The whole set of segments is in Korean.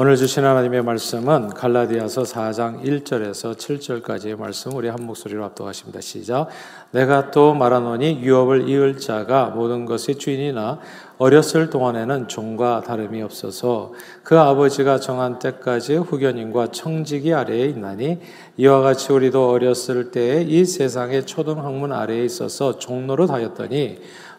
오늘 주신 하나님의 말씀은 갈라디아서 4장 1절에서 7절까지의 말씀 우리 한 목소리로 압도하십니다. 시작. 내가 또 말하노니 유업을 이을 자가 모든 것의 주인이나 어렸을 동안에는 종과 다름이 없어서 그 아버지가 정한 때까지 후견인과 청지기 아래에 있나니 이와 같이 우리도 어렸을 때에 이 세상의 초등 학문 아래에 있어서 종로로 다녔더니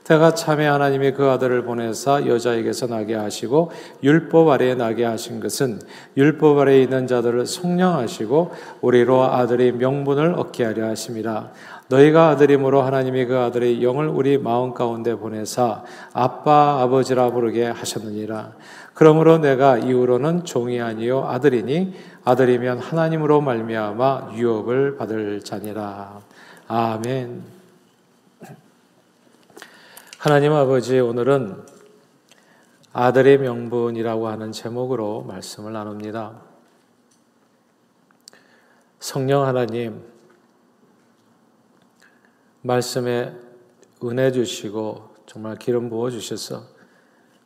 때가 참에 하나님이 그 아들을 보내사 여자에게서 나게 하시고 율법 아래에 나게 하신 것은 율법 아래에 있는 자들을 성령하시고 우리로 아들의 명분을 얻게 하려 하심이라. 너희가 아들이므로 하나님이 그 아들의 영을 우리 마음 가운데 보내사 아빠 아버지라 부르게 하셨느니라. 그러므로 내가 이후로는 종이 아니요 아들이니 아들이면 하나님으로 말미암아 유업을 받을 자니라. 아멘. 하나님 아버지 오늘은 아들의 명분이라고 하는 제목으로 말씀을 나눕니다. 성령 하나님 말씀에 은혜 주시고 정말 기름 부어 주셔서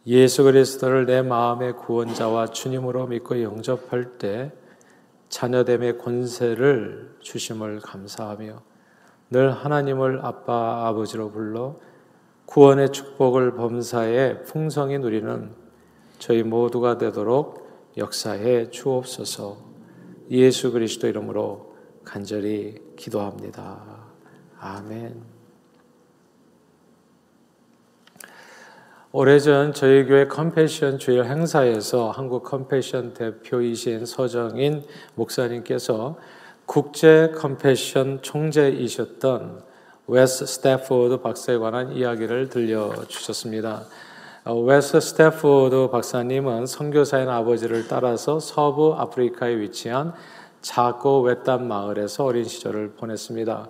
예수 그리스도를 내 마음의 구원자와 주님으로 믿고 영접할 때 자녀됨의 권세를 주심을 감사하며 늘 하나님을 아빠 아버지로 불러 구원의 축복을 범사에 풍성히 누리는 저희 모두가 되도록 역사해 주옵소서 예수 그리스도 이름으로 간절히 기도합니다. 아멘. 오래전 저희 교회 컴패션 주일 행사에서 한국 컴패션 대표이신 서정인 목사님께서 국제 컴패션 총재이셨던 웨스 스태포드 박사에 관한 이야기를 들려주셨습니다. 어, 웨스 스태포드 박사님은 선교사인 아버지를 따라서 서부 아프리카에 위치한 작고 외딴 마을에서 어린 시절을 보냈습니다.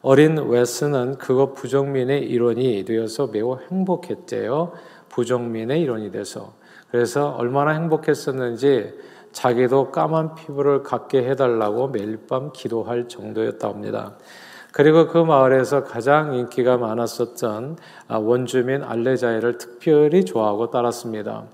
어린 웨스는 그곳 부족민의 일원이 되어서 매우 행복했대요. 부족민의 일원이 돼서. 그래서 얼마나 행복했었는지 자기도 까만 피부를 갖게 해달라고 매일 밤 기도할 정도였다 합니다. 그리고 그 마을에서 가장 인기가 많았었던 아, 원주민 알레자이를 특별히 좋아하고 따랐습니다.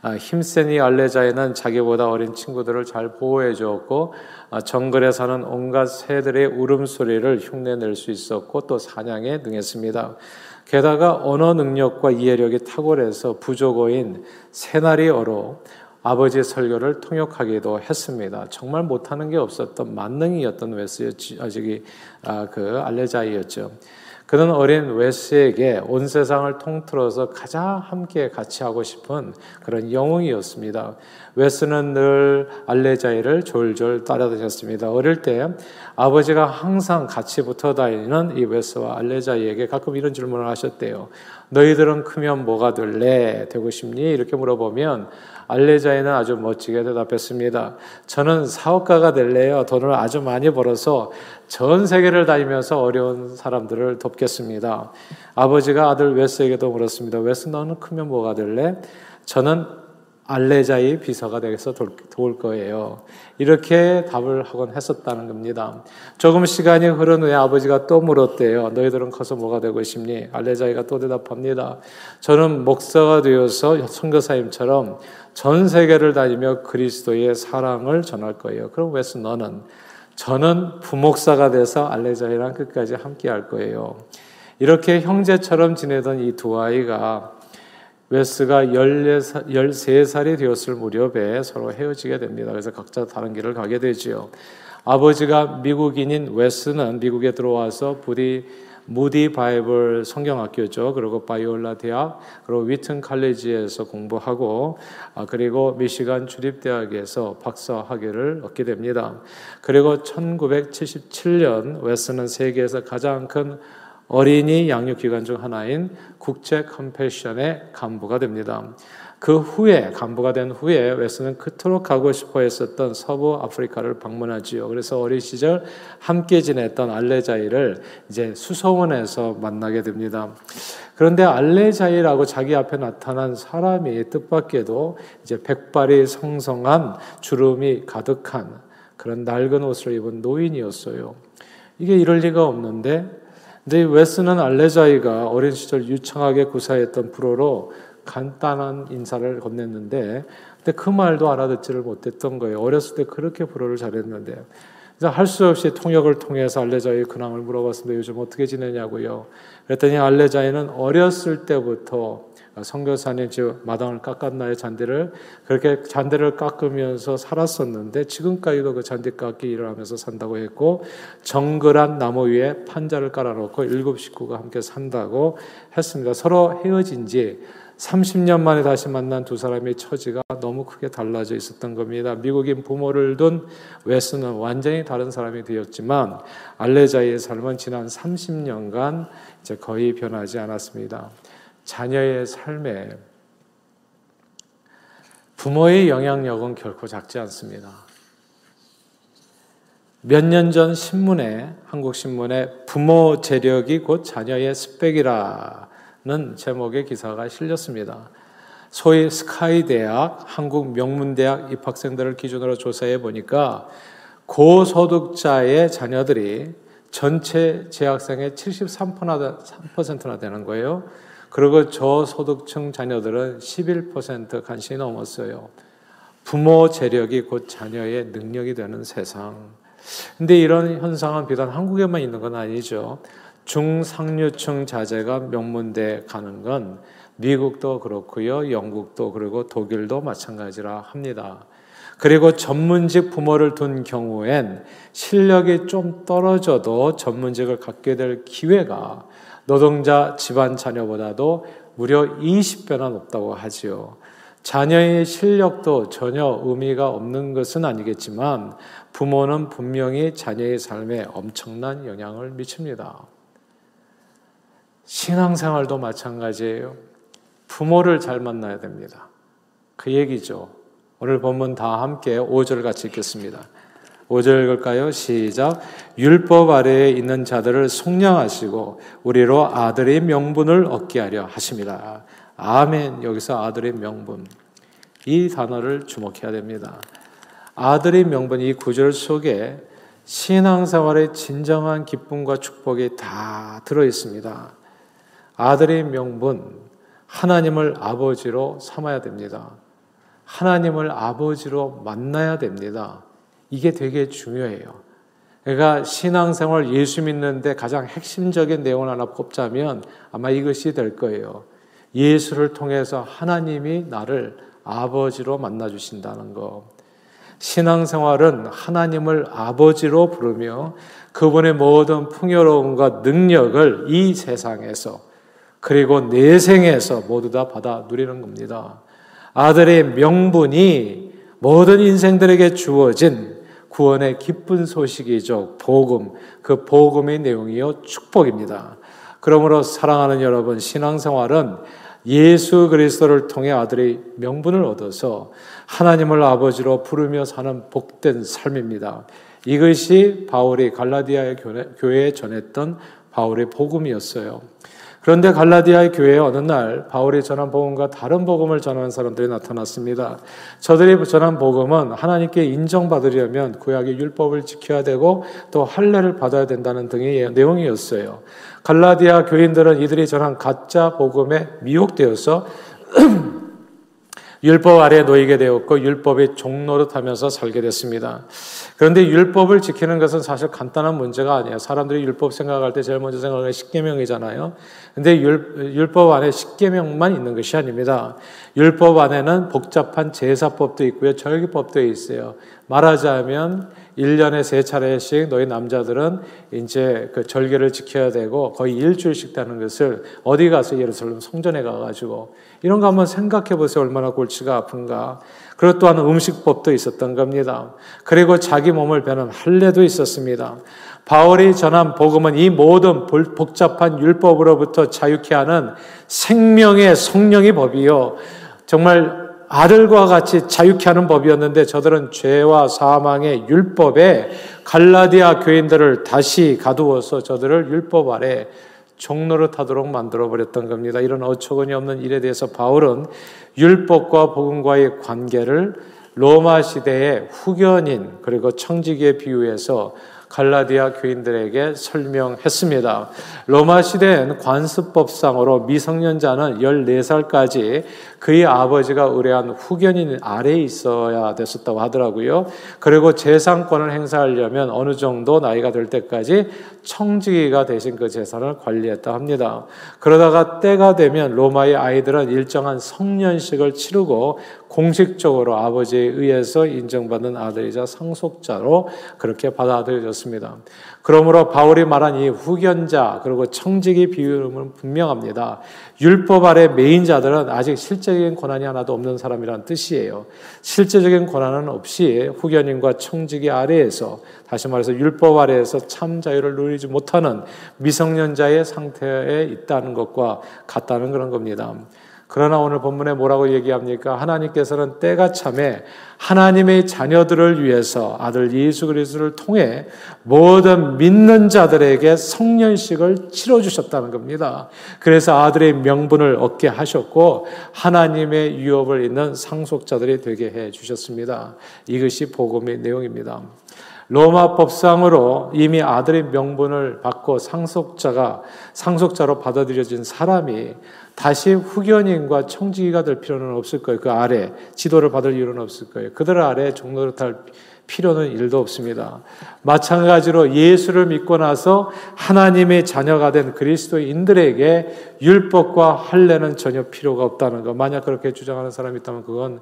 아, 힘센 이 알레자이는 자기보다 어린 친구들을 잘 보호해 주었고 아, 정글에 사는 온갖 새들의 울음소리를 흉내낼 수 있었고 또 사냥에 능했습니다. 게다가 언어 능력과 이해력이 탁월해서 부족어인 세나리어로 아버지의 설교를 통역하기도 했습니다. 정말 못하는 게 없었던 만능이었던 웨스였지, 아직이 아, 그 알레자이였죠. 그는 어린 웨스에게 온 세상을 통틀어서 가장 함께 같이 하고 싶은 그런 영웅이었습니다. 웨스는 늘 알레자이를 졸졸 따라다녔습니다. 어릴 때 아버지가 항상 같이 붙어 다니는 이 웨스와 알레자이에게 가끔 이런 질문을 하셨대요. 너희들은 크면 뭐가 될래? 되고 싶니? 이렇게 물어보면 알레자이는 아주 멋지게 대답했습니다. 저는 사업가가 될래요. 돈을 아주 많이 벌어서 전 세계를 다니면서 어려운 사람들을 돕겠습니다. 아버지가 아들 웨스에게도 물었습니다. 웨스 너는 크면 뭐가 될래? 저는 알레자의 비서가 되어서 도울 거예요. 이렇게 답을 하곤 했었다는 겁니다. 조금 시간이 흐른 후에 아버지가 또 물었대요. 너희들은 커서 뭐가 되고 싶니? 알레자이가 또 대답합니다. 저는 목사가 되어서 선교사님처럼 전 세계를 다니며 그리스도의 사랑을 전할 거예요. 그럼 왜 너는? 저는 부목사가 돼서 알레자이랑 끝까지 함께 할 거예요. 이렇게 형제처럼 지내던 이 두 아이가 웨스가 13살이 되었을 무렵에 서로 헤어지게 됩니다. 그래서 각자 다른 길을 가게 되지요. 아버지가 미국인인 웨스는 미국에 들어와서 무디 무디 바이블 성경학교죠. 그리고 바이올라 대학, 그리고 위튼 칼리지에서 공부하고, 아, 그리고 미시간 주립대학에서 박사 학위를 얻게 됩니다. 그리고 1977년 웨스는 세계에서 가장 큰 어린이 양육 기관 중 하나인 국제 컴패션의 간부가 됩니다. 그 후에 간부가 된 후에 웨스는 그토록 가고 싶어 했었던 서부 아프리카를 방문하지요. 그래서 어린 시절 함께 지냈던 알레자이를 이제 수소원에서 만나게 됩니다. 그런데 알레자이라고 자기 앞에 나타난 사람이 뜻밖에도 이제 백발이 성성한 주름이 가득한 그런 낡은 옷을 입은 노인이었어요. 이게 이럴 리가 없는데 근데 웨스는 알레자이가 어린 시절 유창하게 구사했던 불어로 간단한 인사를 건넸는데 근데 그 말도 알아듣지를 못했던 거예요. 어렸을 때 그렇게 불어를 잘했는데. 할수 없이 통역을 통해서 알레자의 근황을 물어봤습니다. 요즘 어떻게 지내냐고요. 그랬더니 알레자이는 어렸을 때부터 성교사님 즉 마당을 깎았나요 잔디를 그렇게 잔디를 깎으면서 살았었는데 지금까지도 그 잔디 깎기 일을 하면서 산다고 했고 정글한 나무 위에 판자를 깔아놓고 일곱 식구가 함께 산다고 했습니다. 서로 헤어진 지 30년 만에 다시 만난 두 사람의 처지가 너무 크게 달라져 있었던 겁니다. 미국인 부모를 둔 웨스는 완전히 다른 사람이 되었지만 알레자의 삶은 지난 30년간 이제 거의 변하지 않았습니다. 자녀의 삶에 부모의 영향력은 결코 작지 않습니다. 몇 년 전 신문에 한국 신문에 부모 재력이 곧 자녀의 스펙이라 는 제목의 기사가 실렸습니다. 소위 스카이 대학, 한국 명문대학 입학생들을 기준으로 조사해 보니까 고소득자의 자녀들이 전체 재학생의 73%나 되는 거예요. 그리고 저소득층 자녀들은 11% 간신히 넘었어요. 부모 재력이 곧 자녀의 능력이 되는 세상. 근데 이런 현상은 비단 한국에만 있는 건 아니죠. 중상류층 자제가 명문대 가는 건 미국도 그렇고요. 영국도 그리고 독일도 마찬가지라 합니다. 그리고 전문직 부모를 둔 경우엔 실력이 좀 떨어져도 전문직을 갖게 될 기회가 노동자 집안 자녀보다도 무려 20배나 높다고 하지요. 자녀의 실력도 전혀 의미가 없는 것은 아니겠지만 부모는 분명히 자녀의 삶에 엄청난 영향을 미칩니다. 신앙생활도 마찬가지예요. 부모를 잘 만나야 됩니다. 그 얘기죠. 오늘 본문 다 함께 5절 같이 읽겠습니다. 5절 읽을까요? 시작. 율법 아래에 있는 자들을 속량하시고 우리로 아들의 명분을 얻게 하려 하십니다. 아멘. 여기서 아들의 명분. 이 단어를 주목해야 됩니다. 아들의 명분 이 구절 속에 신앙생활의 진정한 기쁨과 축복이 다 들어 있습니다. 아들의 명분 하나님을 아버지로 삼아야 됩니다. 하나님을 아버지로 만나야 됩니다. 이게 되게 중요해요. 그러니까 신앙생활 예수 믿는데 가장 핵심적인 내용을 하나 꼽자면 아마 이것이 될 거예요. 예수를 통해서 하나님이 나를 아버지로 만나 주신다는 거. 신앙생활은 하나님을 아버지로 부르며 그분의 모든 풍요로움과 능력을 이 세상에서 그리고 내생에서 모두 다 받아 누리는 겁니다. 아들의 명분이 모든 인생들에게 주어진 구원의 기쁜 소식이죠. 복음. 그 복음의 내용이요. 축복입니다. 그러므로 사랑하는 여러분, 신앙생활은 예수 그리스도를 통해 아들의 명분을 얻어서 하나님을 아버지로 부르며 사는 복된 삶입니다. 이것이 바울이 갈라디아의 교회에 전했던 바울의 복음이었어요. 그런데 갈라디아의 교회에 어느 날 바울이 전한 복음과 다른 복음을 전하는 사람들이 나타났습니다. 저들이 전한 복음은 하나님께 인정받으려면 구약의 율법을 지켜야 되고 또 할례를 받아야 된다는 등의 내용이었어요. 갈라디아 교인들은 이들이 전한 가짜 복음에 미혹되어서 율법 아래 놓이게 되었고 율법의 종로릇 하면서 살게 됐습니다. 그런데 율법을 지키는 것은 사실 간단한 문제가 아니에요. 사람들이 율법 생각할 때 제일 먼저 생각하는 십계명이잖아요. 근데 율, 법 안에 십계명만 있는 것이 아닙니다. 율법 안에는 복잡한 제사법도 있고요. 절기법도 있어요. 말하자면 1년에 세 차례씩 너희 남자들은 이제 그 절개를 지켜야 되고 거의 일주일씩 되는 것을 어디 가서 예루살렘 성전에 가가지고 이런 거 한번 생각해 보세요. 얼마나 골치가 아픈가. 그리고 또한 음식법도 있었던 겁니다. 그리고 자기 몸을 베는 할례도 있었습니다. 바울이 전한 복음은 이 모든 복잡한 율법으로부터 자유케 하는 생명의 성령의 법이요. 정말 아들과 같이 자유케 하는 법이었는데 저들은 죄와 사망의 율법에 갈라디아 교인들을 다시 가두어서 저들을 율법 아래 종로를 타도록 만들어 버렸던 겁니다. 이런 어처구니 없는 일에 대해서 바울은 율법과 복음과의 관계를 로마 시대의 후견인 그리고 청지기에 비유해서 갈라디아 교인들에게 설명했습니다. 로마 시대엔 관습법상으로 미성년자는 14살까지 그의 아버지가 의뢰한 후견인 아래에 있어야 됐었다고 하더라고요. 그리고 재산권을 행사하려면 어느 정도 나이가 될 때까지 청지기가 대신 그 재산을 관리했다 합니다. 그러다가 때가 되면 로마의 아이들은 일정한 성년식을 치르고 공식적으로 아버지에 의해서 인정받는 아들이자 상속자로 그렇게 받아들여졌습니다. 그러므로 바울이 말한 이 후견자 그리고 청직의 비유는 분명합니다. 율법 아래 메인 자들은 아직 실제적인 권한이 하나도 없는 사람이란 뜻이에요. 실제적인 권한은 없이 후견인과 청직의 아래에서 다시 말해서 율법 아래에서 참 자유를 누리지 못하는 미성년자의 상태에 있다는 것과 같다는 그런 겁니다. 그러나 오늘 본문에 뭐라고 얘기합니까? 하나님께서는 때가 참에 하나님의 자녀들을 위해서 아들 예수 그리스도를 통해 모든 믿는 자들에게 성년식을 치러 주셨다는 겁니다. 그래서 아들의 명분을 얻게 하셨고 하나님의 유업을 있는 상속자들이 되게 해 주셨습니다. 이것이 복음의 내용입니다. 로마 법상으로 이미 아들의 명분을 받고 상속자가 상속자로 받아들여진 사람이 다시 후견인과 청지기가 될 필요는 없을 거예요. 그 아래 지도를 받을 이유는 없을 거예요. 그들 아래 종노릇할 필요는 일도 없습니다. 마찬가지로 예수를 믿고 나서 하나님의 자녀가 된 그리스도인들에게 율법과 할례는 전혀 필요가 없다는 것. 만약 그렇게 주장하는 사람이 있다면 그건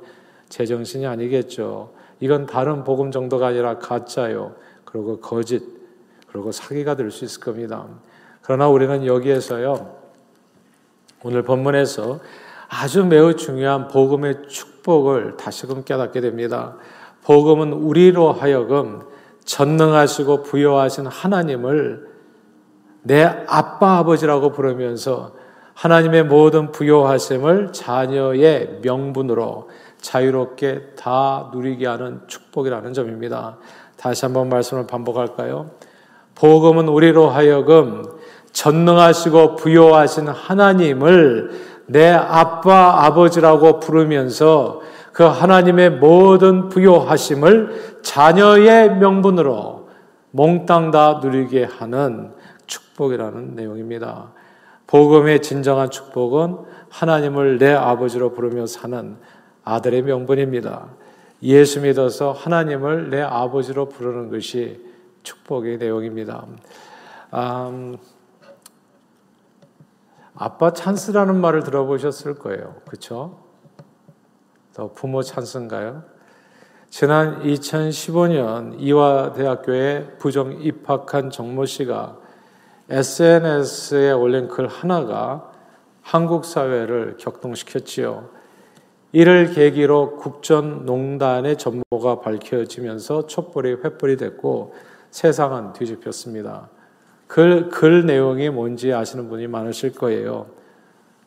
제정신이 아니겠죠. 이건 다른 복음 정도가 아니라 가짜요. 그리고 거짓, 그리고 사기가 될 수 있을 겁니다. 그러나 우리는 여기에서요. 오늘 본문에서 아주 매우 중요한 복음의 축복을 다시금 깨닫게 됩니다. 복음은 우리로 하여금 전능하시고 부여하신 하나님을 내 아빠 아버지라고 부르면서 하나님의 모든 부여하심을 자녀의 명분으로 자유롭게 다 누리게 하는 축복이라는 점입니다. 다시 한번 말씀을 반복할까요? 복음은 우리로 하여금 전능하시고 부여하신 하나님을 내 아빠, 아버지라고 부르면서 그 하나님의 모든 부여하심을 자녀의 명분으로 몽땅 다 누리게 하는 축복이라는 내용입니다. 복음의 진정한 축복은 하나님을 내 아버지로 부르며 사는 아들의 명분입니다. 예수 믿어서 하나님을 내 아버지로 부르는 것이 축복의 내용입니다. 음, 아빠 찬스라는 말을 들어보셨을 거예요. 그렇죠? 더 부모 찬스인가요? 지난 2015년 이화대학교에 부정 입학한 정모 씨가 SNS에 올린 글 하나가 한국 사회를 격동시켰지요. 이를 계기로 국전농단의 전모가 밝혀지면서 촛불이 횃불이 됐고 세상은 뒤집혔습니다. 글, 글 내용이 뭔지 아시는 분이 많으실 거예요.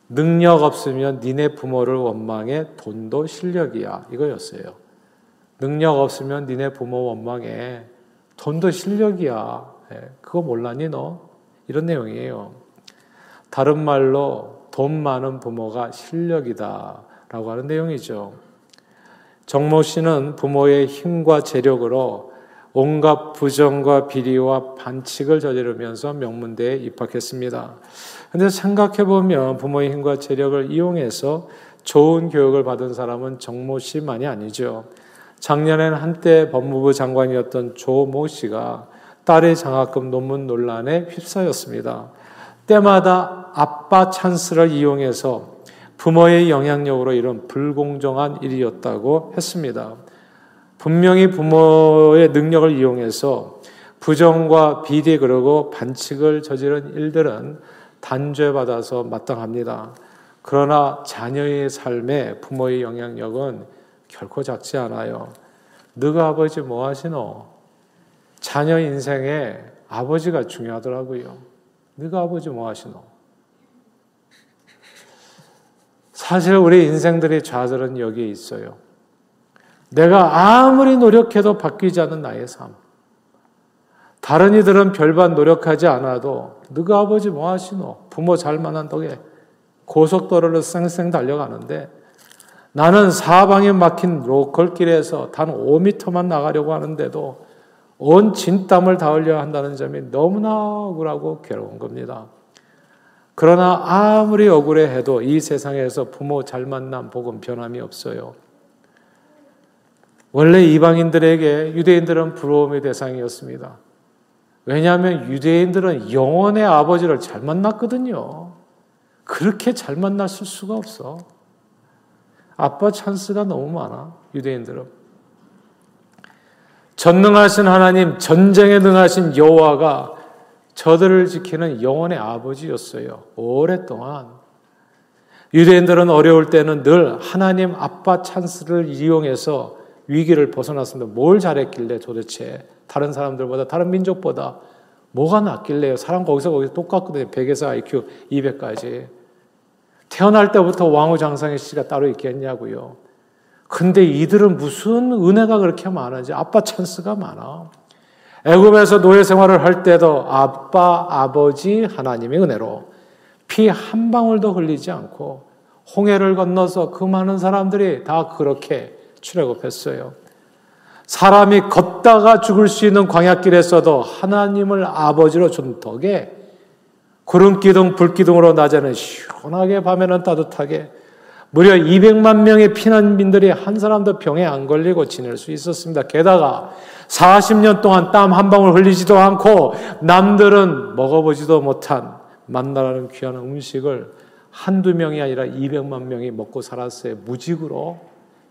능력 없으면 니네 부모를 원망해 돈도 실력이야. 이거였어요. 능력 없으면 니네 부모 원망해 돈도 실력이야. 예, 그거 몰랐니 너? 이런 내용이에요. 다른 말로 돈 많은 부모가 실력이다. 라고 하는 내용이죠. 정모 씨는 부모의 힘과 재력으로 온갖 부정과 비리와 반칙을 저지르면서 명문대에 입학했습니다. 근데 생각해 보면 부모의 힘과 재력을 이용해서 좋은 교육을 받은 사람은 정모 씨만이 아니죠. 작년엔 한때 법무부 장관이었던 조모 씨가 딸의 장학금 논문 논란에 휩싸였습니다. 때마다 아빠 찬스를 이용해서 부모의 영향력으로 이런 불공정한 일이었다고 했습니다. 분명히 부모의 능력을 이용해서 부정과 비리 그러고 반칙을 저지른 일들은 단죄받아서 마땅합니다. 그러나 자녀의 삶에 부모의 영향력은 결코 작지 않아요. 너가 아버지 뭐 하시노? 자녀 인생에 아버지가 중요하더라고요. 너가 아버지 뭐 하시노? 사실 우리 인생들의 좌절은 여기에 있어요. 내가 아무리 노력해도 바뀌지 않는 나의 삶. 다른 이들은 별반 노력하지 않아도 너가 아버지 뭐 하시노? 부모 잘 만난 덕에 고속도로를 쌩쌩 달려가는데 나는 사방에 막힌 로컬길에서 단 5미터만 나가려고 하는데도 온 진땀을 다 흘려야 한다는 점이 너무나 억울하고 괴로운 겁니다. 그러나 아무리 억울해 해도 이 세상에서 부모 잘 만난 복은 변함이 없어요. 원래 이방인들에게 유대인들은 부러움의 대상이었습니다. 왜냐하면 유대인들은 영원의 아버지를 잘 만났거든요. 그렇게 잘 만났을 수가 없어. 아빠 찬스가 너무 많아, 유대인들은. 전능하신 하나님, 전쟁에 능하신 여호와가 저들을 지키는 영원의 아버지였어요. 오랫동안. 유대인들은 어려울 때는 늘 하나님 아빠 찬스를 이용해서 위기를 벗어났습니다. 뭘 잘했길래 도대체 다른 사람들보다 다른 민족보다 뭐가 낫길래요? 사람 거기서 거기서 똑같거든요. 100에서 IQ 200까지. 태어날 때부터 왕후장상의 씨가 따로 있겠냐고요. 근데 이들은 무슨 은혜가 그렇게 많은지 아빠 찬스가 많아. 애굽에서 노예 생활을 할 때도 아빠, 아버지 하나님의 은혜로 피 한 방울도 흘리지 않고 홍해를 건너서 그 많은 사람들이 다 그렇게 출애굽했어요. 사람이 걷다가 죽을 수 있는 광야길에서도 하나님을 아버지로 준 덕에 구름 기둥, 불 기둥으로 낮에는 시원하게 밤에는 따뜻하게 무려 200만 명의 피난민들이 한 사람도 병에 안 걸리고 지낼 수 있었습니다. 게다가 40년 동안 땀 한 방울 흘리지도 않고 남들은 먹어보지도 못한 만나라는 귀한 음식을 한두 명이 아니라 200만 명이 먹고 살았어요. 무직으로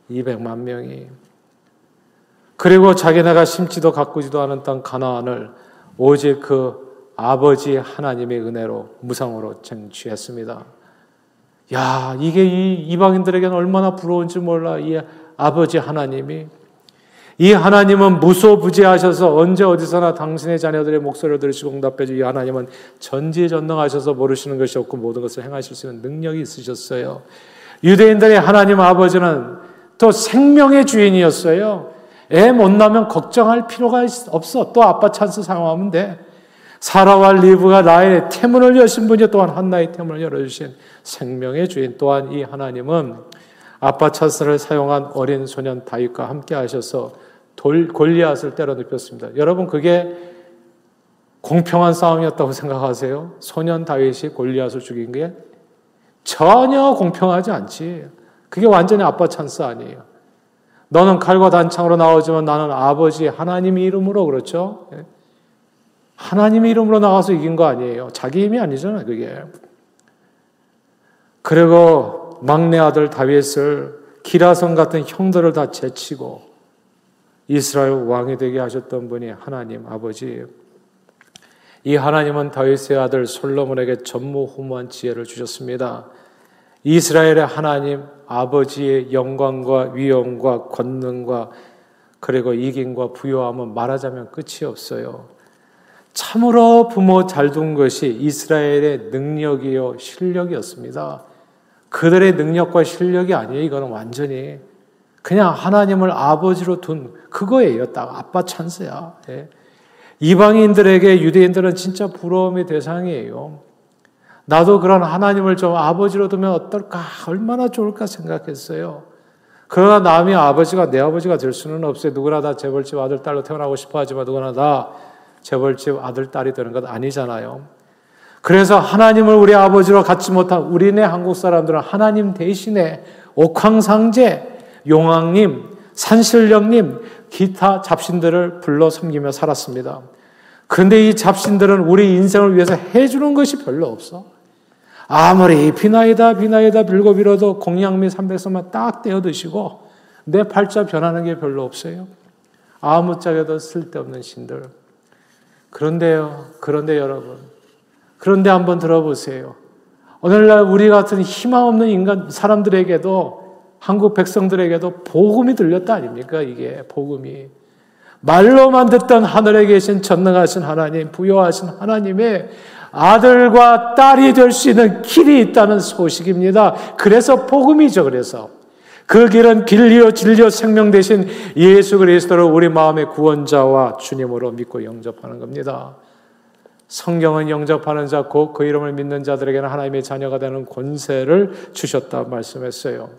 200만 명이. 그리고 자기네가 심지도 가꾸지도 않은 땅 가나안을 오직 그 아버지 하나님의 은혜로 무상으로 쟁취했습니다. 야, 이게 이 이방인들에게는 얼마나 부러운지 몰라. 이 아버지 하나님이. 이 하나님은 무소부지하셔서 언제 어디서나 당신의 자녀들의 목소리를 들으시고 응답해 주이 하나님은 전지전능하셔서 모르시는 것이 없고 모든 것을 행하실 수 있는 능력이 있으셨어요. 유대인들의 하나님 아버지는 또 생명의 주인이었어요. 애 못 나면 걱정할 필요가 없어. 또 아빠 찬스 상황하면 돼. 사라와 리브가 나의 태문을 여신 분이 또한 한나의 태문을 열어주신 생명의 주인 또한 이 하나님은 아빠 찬스를 사용한 어린 소년 다윗과 함께 하셔서 돌, 골리앗을 때려 눕혔습니다. 여러분 그게 공평한 싸움이었다고 생각하세요? 소년 다윗이 골리앗을 죽인 게 전혀 공평하지 않지. 그게 완전히 아빠 찬스 아니에요. 너는 칼과 단창으로 나오지만 나는 아버지 하나님 이름으로 그렇죠? 하나님의 이름으로 나가서 이긴 거 아니에요. 자기 힘이 아니잖아요, 그게. 그리고 막내 아들 다윗을 기라성 같은 형들을 다 제치고 이스라엘 왕이 되게 하셨던 분이 하나님 아버지. 이 하나님은 다윗의 아들 솔로몬에게 전무후무한 지혜를 주셨습니다. 이스라엘의 하나님 아버지의 영광과 위엄과 권능과 그리고 이김과 부요함은 말하자면 끝이 없어요. 참으로 부모 잘 둔 것이 이스라엘의 능력이요 실력이었습니다. 그들의 능력과 실력이 아니에요. 이거는 완전히 그냥 하나님을 아버지로 둔 그거예요. 딱 아빠 찬스야. 예. 이방인들에게 유대인들은 진짜 부러움의 대상이에요. 나도 그런 하나님을 좀 아버지로 두면 어떨까? 얼마나 좋을까 생각했어요. 그러나 남이 아버지가 내 아버지가 될 수는 없어요. 누구나 다 재벌집 아들, 딸로 태어나고 싶어 하지만 누구나 다 재벌집 아들, 딸이 되는 것 아니잖아요. 그래서 하나님을 우리 아버지로 갖지 못한 우리네 한국 사람들은 하나님 대신에 옥황상제, 용왕님, 산신령님, 기타 잡신들을 불러 섬기며 살았습니다. 그런데 이 잡신들은 우리 인생을 위해서 해주는 것이 별로 없어. 아무리 비나이다 비나이다 빌고 빌어도 공양미 300선만 딱 떼어 드시고 내 팔자 변하는 게 별로 없어요. 아무짝에도 쓸데없는 신들. 그런데요, 그런데 여러분, 그런데 한번 들어보세요. 오늘날 우리 같은 희망 없는 인간 사람들에게도 한국 백성들에게도 복음이 들렸다 아닙니까? 이게 복음이 말로만 듣던 하늘에 계신 전능하신 하나님, 부여하신 하나님의 아들과 딸이 될 수 있는 길이 있다는 소식입니다. 그래서 복음이죠. 그래서 그 길은 길리요 진리요 생명 대신 예수 그리스도를 우리 마음의 구원자와 주님으로 믿고 영접하는 겁니다. 성경은 영접하는 자, 곧 그 이름을 믿는 자들에게는 하나님의 자녀가 되는 권세를 주셨다 말씀했어요.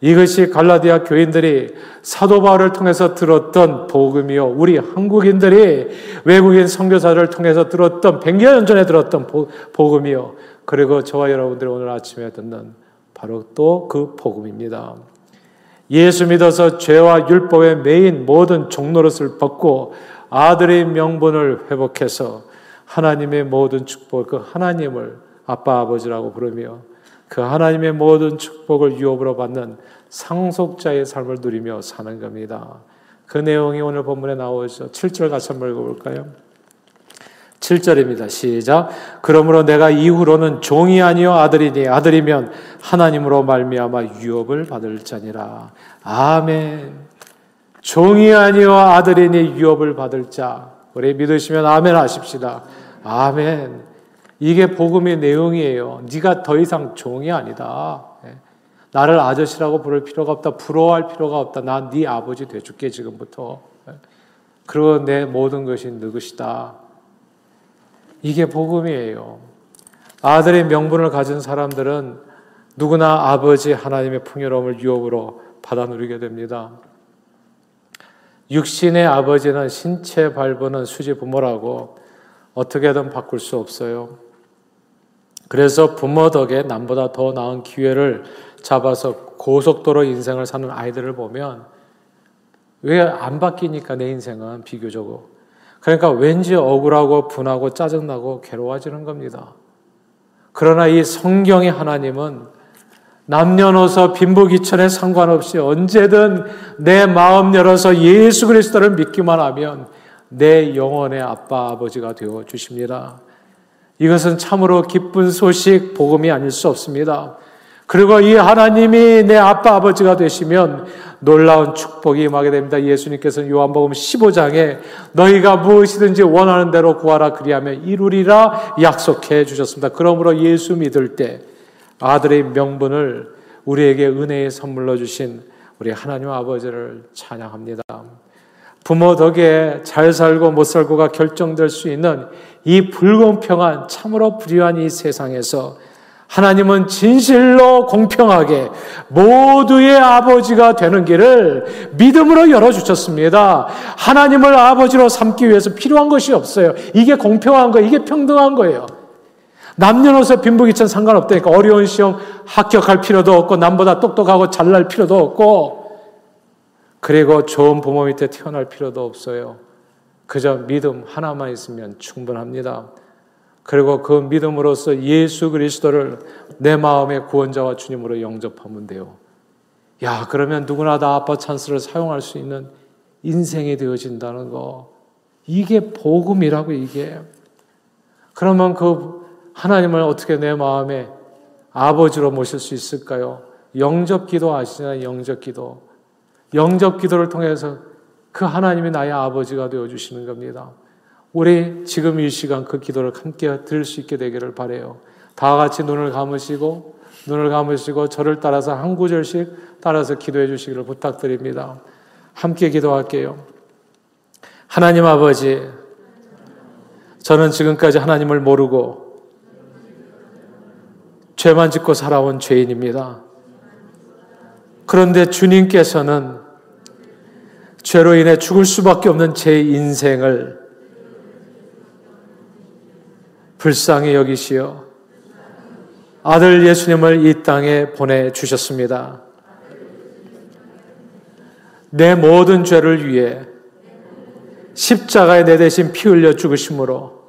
이것이 갈라디아 교인들이 사도 바울을 통해서 들었던 복음이요. 우리 한국인들이 외국인 선교사를 통해서 들었던 100년 전에 들었던 복음이요. 그리고 저와 여러분들이 오늘 아침에 듣는 바로 또 그 복음입니다. 예수 믿어서 죄와 율법의 메인 모든 종노릇을 벗고 아들의 명분을 회복해서 하나님의 모든 축복, 그 하나님을 아빠 아버지라고 부르며 그 하나님의 모든 축복을 유업으로 받는 상속자의 삶을 누리며 사는 겁니다. 그 내용이 오늘 본문에 나오죠. 7절 같이 한번 읽어볼까요? 7절입니다. 시작. 그러므로 내가 이후로는 종이 아니요 아들이니 아들이면 하나님으로 말미암아 유업을 받을 자니라. 아멘. 종이 아니요 아들이니 유업을 받을 자. 우리 믿으시면 아멘 하십시다. 아멘. 이게 복음의 내용이에요. 네가 더 이상 종이 아니다. 예. 나를 아저씨라고 부를 필요가 없다. 부러워할 필요가 없다. 난 네 아버지 돼줄게 지금부터. 예. 그리고 내 모든 것이 너 것이다. 이게 복음이에요. 아들의 명분을 가진 사람들은 누구나 아버지 하나님의 풍요로움을 유업으로 받아 누리게 됩니다. 육신의 아버지는 신체 발부는 수지 부모라고 어떻게든 바꿀 수 없어요. 그래서 부모 덕에 남보다 더 나은 기회를 잡아서 고속도로 인생을 사는 아이들을 보면 왜 안 바뀌니까 내 인생은 비교적으로. 그러니까 왠지 억울하고 분하고 짜증나고 괴로워지는 겁니다. 그러나 이 성경의 하나님은 남녀노소 빈부귀천에 상관없이 언제든 내 마음 열어서 예수 그리스도를 믿기만 하면 내 영혼의 아빠 아버지가 되어 주십니다. 이것은 참으로 기쁜 소식 복음이 아닐 수 없습니다. 그리고 이 하나님이 내 아빠 아버지가 되시면 놀라운 축복이 임하게 됩니다. 예수님께서는 요한복음 15장에 너희가 무엇이든지 원하는 대로 구하라 그리하면 이루리라 약속해 주셨습니다. 그러므로 예수 믿을 때 아들의 명분을 우리에게 은혜의 선물로 주신 우리 하나님 아버지를 찬양합니다. 부모 덕에 잘 살고 못 살고가 결정될 수 있는 이 불공평한 참으로 불의한 이 세상에서 하나님은 진실로 공평하게 모두의 아버지가 되는 길을 믿음으로 열어주셨습니다. 하나님을 아버지로 삼기 위해서 필요한 것이 없어요. 이게 공평한 거예요. 이게 평등한 거예요. 남녀노소 빈부귀천 상관없다니까 어려운 시험 합격할 필요도 없고 남보다 똑똑하고 잘날 필요도 없고 그리고 좋은 부모 밑에 태어날 필요도 없어요. 그저 믿음 하나만 있으면 충분합니다. 그리고 그 믿음으로써 예수 그리스도를 내 마음의 구원자와 주님으로 영접하면 돼요. 야, 그러면 누구나 다 아빠 찬스를 사용할 수 있는 인생이 되어진다는 거. 이게 복음이라고, 이게. 그러면 그 하나님을 어떻게 내 마음에 아버지로 모실 수 있을까요? 영접 기도 아시잖아요, 영접 기도. 영접 기도를 통해서 그 하나님이 나의 아버지가 되어 주시는 겁니다. 우리 지금 이 시간 그 기도를 함께 들을 수 있게 되기를 바래요. 다 같이 눈을 감으시고 눈을 감으시고 저를 따라서 한 구절씩 따라서 기도해 주시기를 부탁드립니다. 함께 기도할게요. 하나님 아버지, 저는 지금까지 하나님을 모르고 죄만 짓고 살아온 죄인입니다. 그런데 주님께서는 죄로 인해 죽을 수밖에 없는 제 인생을 불쌍히 여기시어 아들 예수님을 이 땅에 보내주셨습니다. 내 모든 죄를 위해 십자가에 내 대신 피 흘려 죽으심으로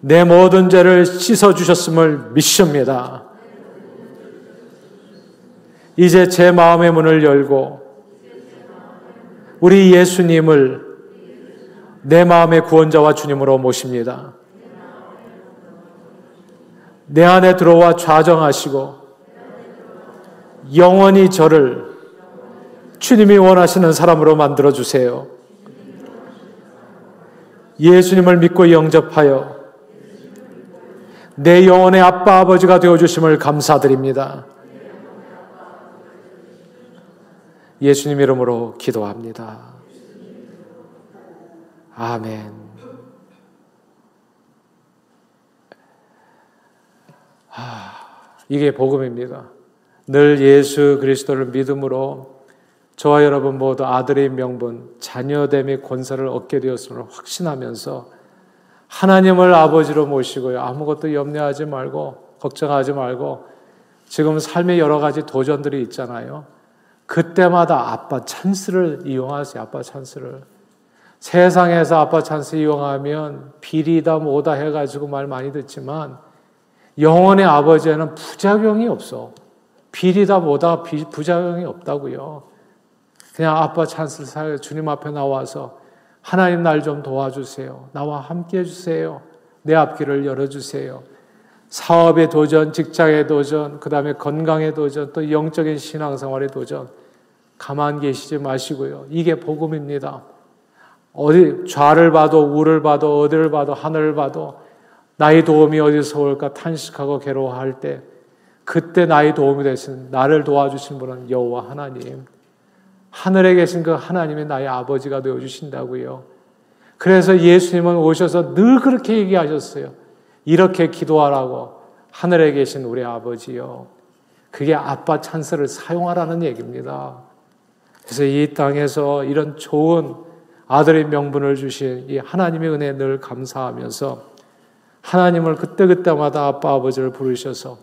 내 모든 죄를 씻어 주셨음을 믿습니다. 이제 제 마음의 문을 열고 우리 예수님을 내 마음의 구원자와 주님으로 모십니다. 내 안에 들어와 좌정하시고 영원히 저를 주님이 원하시는 사람으로 만들어 주세요. 예수님을 믿고 영접하여 내 영혼의 아빠 아버지가 되어 주심을 감사드립니다. 예수님 이름으로 기도합니다. 아멘. 아, 이게 복음입니다. 늘 예수 그리스도를 믿음으로 저와 여러분 모두 아들의 명분, 자녀됨의 권세를 얻게 되었음을 확신하면서 하나님을 아버지로 모시고요. 아무것도 염려하지 말고 걱정하지 말고 지금 삶의 여러 가지 도전들이 있잖아요. 그때마다 아빠 찬스를 이용하세요. 아빠 찬스를. 세상에서 아빠 찬스 이용하면 비리다 뭐다 해가지고 말 많이 듣지만 영혼의 아버지에는 부작용이 없어. 비리다 뭐다 부작용이 없다고요. 그냥 아빠 찬스를 써요. 주님 앞에 나와서 하나님 날 좀 도와주세요. 나와 함께 해주세요. 내 앞길을 열어주세요. 사업의 도전, 직장의 도전, 그 다음에 건강의 도전, 또 영적인 신앙생활의 도전. 가만 계시지 마시고요. 이게 복음입니다. 어디 좌를 봐도 우를 봐도 어디를 봐도 하늘을 봐도 나의 도움이 어디서 올까 탄식하고 괴로워할 때 그때 나의 도움이 되신 나를 도와주신 분은 여호와 하나님. 하늘에 계신 그 하나님이 나의 아버지가 되어 주신다고요. 그래서 예수님은 오셔서 늘 그렇게 얘기하셨어요. 이렇게 기도하라고 하늘에 계신 우리 아버지요. 그게 아빠 찬스를 사용하라는 얘기입니다. 그래서 이 땅에서 이런 좋은 아들의 명분을 주신 이 하나님의 은혜에 늘 감사하면서 하나님을 그때그때마다 아빠 아버지를 부르셔서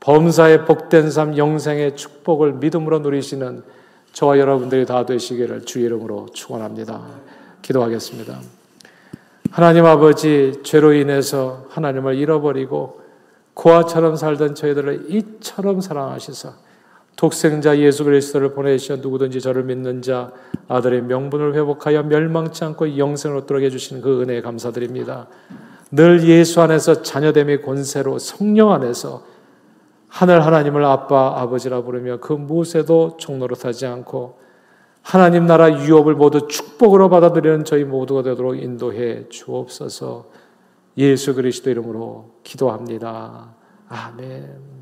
범사의 복된 삶 영생의 축복을 믿음으로 누리시는 저와 여러분들이 다 되시기를 주 이름으로 축원합니다. 기도하겠습니다. 하나님 아버지 죄로 인해서 하나님을 잃어버리고 고아처럼 살던 저희들을 이처럼 사랑하시사 독생자 예수 그리스도를 보내시어 누구든지 저를 믿는 자 아들의 명분을 회복하여 멸망치 않고 영생으로 들어게 주신 그 은혜에 감사드립니다. 늘 예수 안에서 자녀됨의 권세로 성령 안에서 하늘 하나님을 아빠 아버지라 부르며 그 무엇에도 종노릇하지 않고 하나님 나라 유업을 모두 축복으로 받아들이는 저희 모두가 되도록 인도해 주옵소서. 예수 그리스도 이름으로 기도합니다. 아멘.